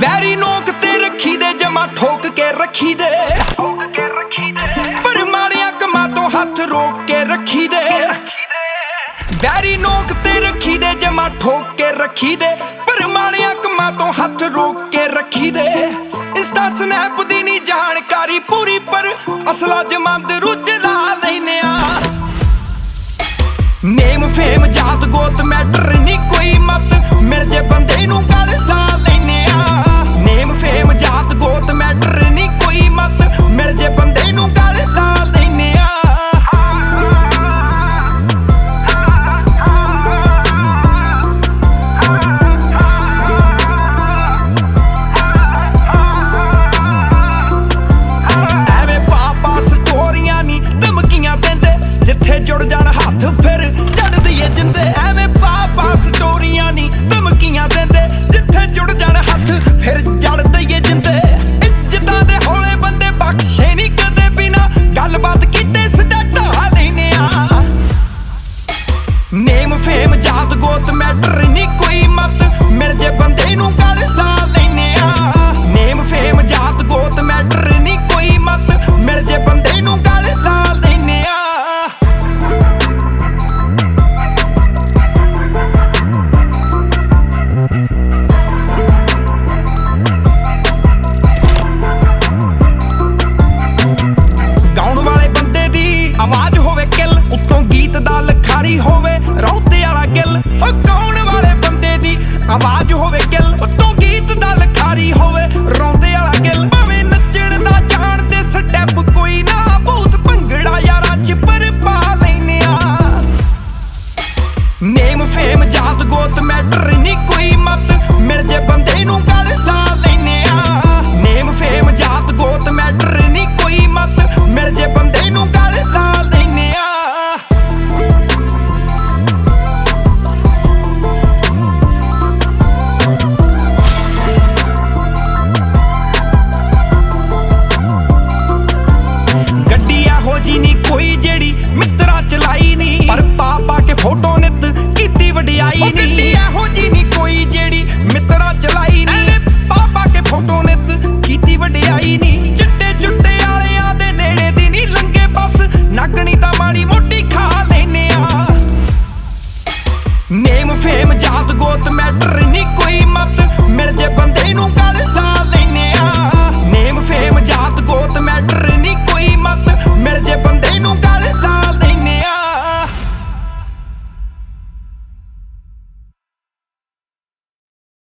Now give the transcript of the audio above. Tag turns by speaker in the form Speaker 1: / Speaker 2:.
Speaker 1: Very ਨੋਕ ਤੇ ਰੱਖੀ ਦੇ ਜਮਾ ਠੋਕ ਕੇ ਰੱਖੀ ਦੇ ਪਰ ਮਾਰਿਆ ਕਮਾ ਤੋਂ ਹੱਥ ਰੋਕ ਕੇ ਰੱਖੀ ਦੇ ਵੈਰੀ ਨੋਕ ਤੇ ਰੱਖੀ ਦੇ ਜਮਾ ਠੋਕ ਕੇ ਰੱਖੀ ਦੇ ਪਰ ਮਾਰਿਆ ਕਮਾ ਤੋਂ ਹੱਥ ਰੋਕ ਕੇ ਰੱਖੀ ਦੇ ਇੰਸਟਾ ਸਨੈਪ ਦੀ ਨਹੀਂ ਜਾਣਕਾਰੀ ਪੂਰੀ, ਪਰ ਅਸਲਾ ਜਮੰਦ ਰੁੱਝ ਲਾ ਲੈਨੇ ਫੇਮ ਜਾਤ ਗੋਤ ਮੈਟਰ ਨਹੀਂ ਕੋਈ ਮਤ। ਮਿਲ ਜੇ ਬੰਦੇ ਨੂੰ ਗੱਲ ਲਾ ਉਹ ਗਾਉਣ ਵਾਲੇ ਬੰਦੇ ਦੀ ਆਵਾਜ਼ ਹੋਵੇ ਫੇਮ ਫੇਮ ਜਾਤ ਗੋਤ ਮੈਟਰ ਨਹੀਂ ਕੋਈ ਮਤ। ਮਿਲ ਜੇ ਬੰਦੇ ਨੂੰ ਕਰਦਾ